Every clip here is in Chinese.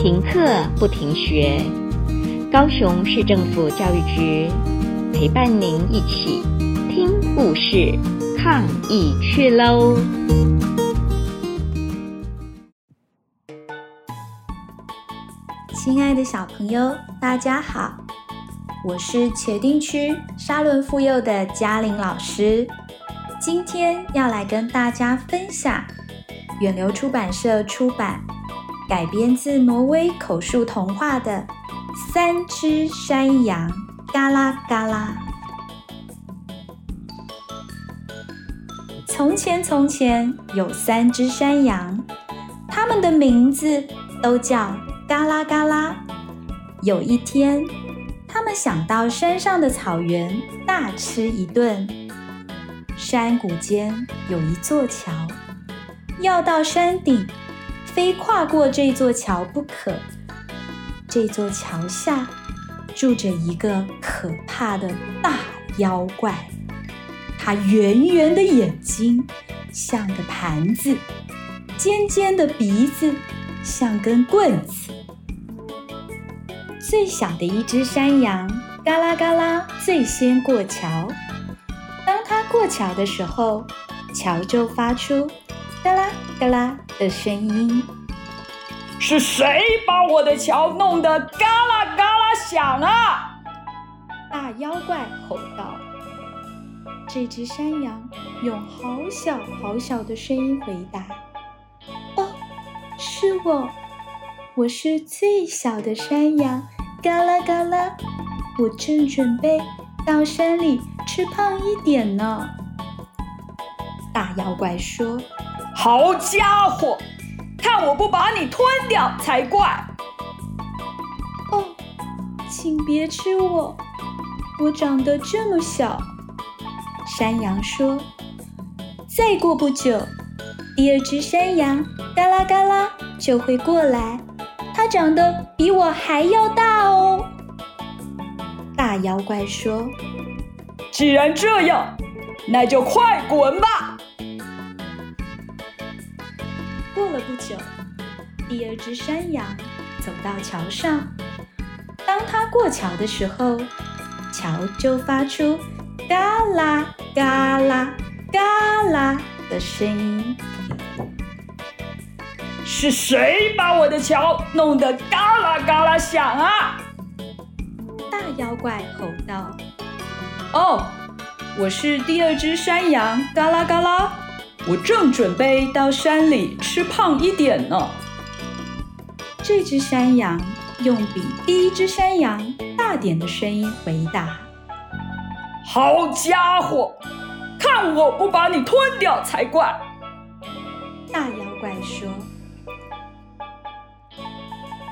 停课不停学，高雄市政府教育局陪伴您一起听故事、抗疫去喽！亲爱的小朋友，大家好，我是茄丁区沙仑附幼的嘉玲老师，今天要来跟大家分享远流出版社出版。改编自挪威口述童话的《三只山羊》，嘎啦嘎啦。从前，从前有三只山羊，它们的名字都叫嘎啦嘎啦。有一天，它们想到山上的草原大吃一顿。山谷间有一座桥，要到山顶。非跨过这座桥不可。这座桥下住着一个可怕的大妖怪，它圆圆的眼睛像个盘子，尖尖的鼻子像根棍子。最小的一只山羊，嘎啦嘎啦，最先过桥。当它过桥的时候，桥就发出嘎啦嘎啦的声音。是谁把我的桥弄得嘎啦嘎啦响啊？大妖怪吼道。这只山羊用好小好小的声音回答：“哦，是我，我是最小的山羊，嘎啦嘎啦，我正准备到山里吃胖一点呢。”大妖怪说：“好家伙！”看我不把你吞掉才怪！哦，请别吃我，我长得这么小。山羊说：“再过不久，第二只山羊嘎啦嘎啦就会过来，它长得比我还要大哦。”大妖怪说：“既然这样，那就快滚吧！”不久，第二只山羊走到桥上。当它过桥的时候，桥就发出嘎啦嘎啦嘎啦的声音。是谁把我的桥弄得嘎啦嘎啦响啊？大妖怪吼道：“哦，我是第二只山羊，嘎啦嘎啦。”我正准备到山里吃胖一点呢。这只山羊用比第一只山羊大点的声音回答：“好家伙，看我不把你吞掉才怪！”大妖怪说：“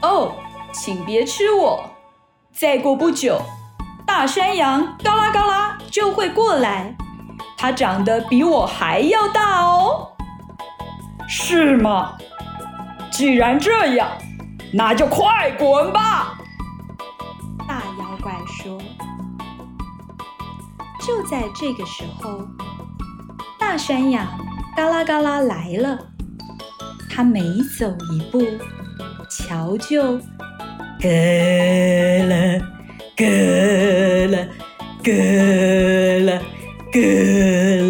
哦，请别吃我，再过不久，大山羊嘎啦嘎啦就会过来。”它长得比我还要大哦，是吗？既然这样，那就快滚吧！大妖怪说。就在这个时候，大山羊嘎啦嘎啦来了。它每走一步，桥就咯了咯了咯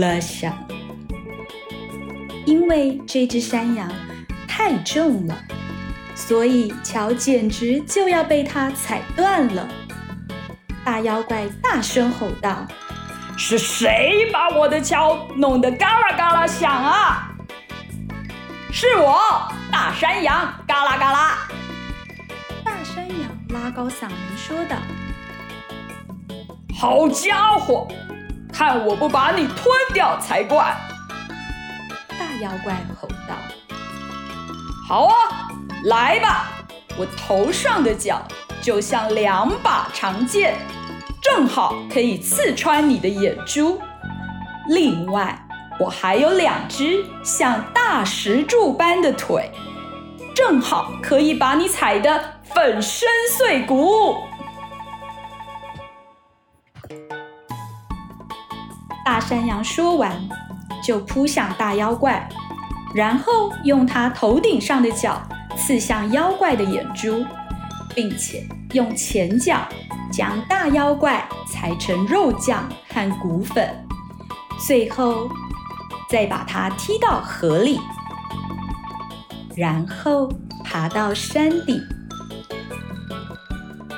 啦咯。响，因为这只山羊太重了，所以桥简直就要被它踩断了。大妖怪大声吼道：“是谁把我的桥弄得嘎啦嘎啦响啊？”“是我，大山羊，嘎啦嘎啦。”大山羊拉高嗓门说道：“好家伙！”看我不把你吞掉才怪！大妖怪吼道：“好啊，来吧！我头上的角就像两把长剑，正好可以刺穿你的眼珠。另外，我还有两只像大石柱般的腿，正好可以把你踩得粉身碎骨。”大山羊说完，就扑向大妖怪，然后用它头顶上的角刺向妖怪的眼珠，并且用前脚将大妖怪踩成肉酱和骨粉，最后再把它踢到河里，然后爬到山顶。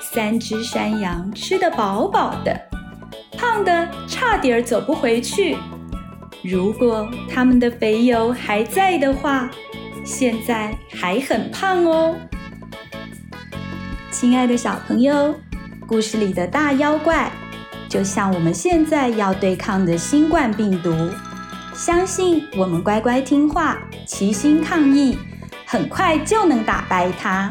三只山羊吃得饱饱的，胖的差点走不回去。如果他们的肥油还在的话，现在还很胖哦。亲爱的小朋友，故事里的大妖怪，就像我们现在要对抗的新冠病毒。相信我们乖乖听话，齐心抗疫，很快就能打败它。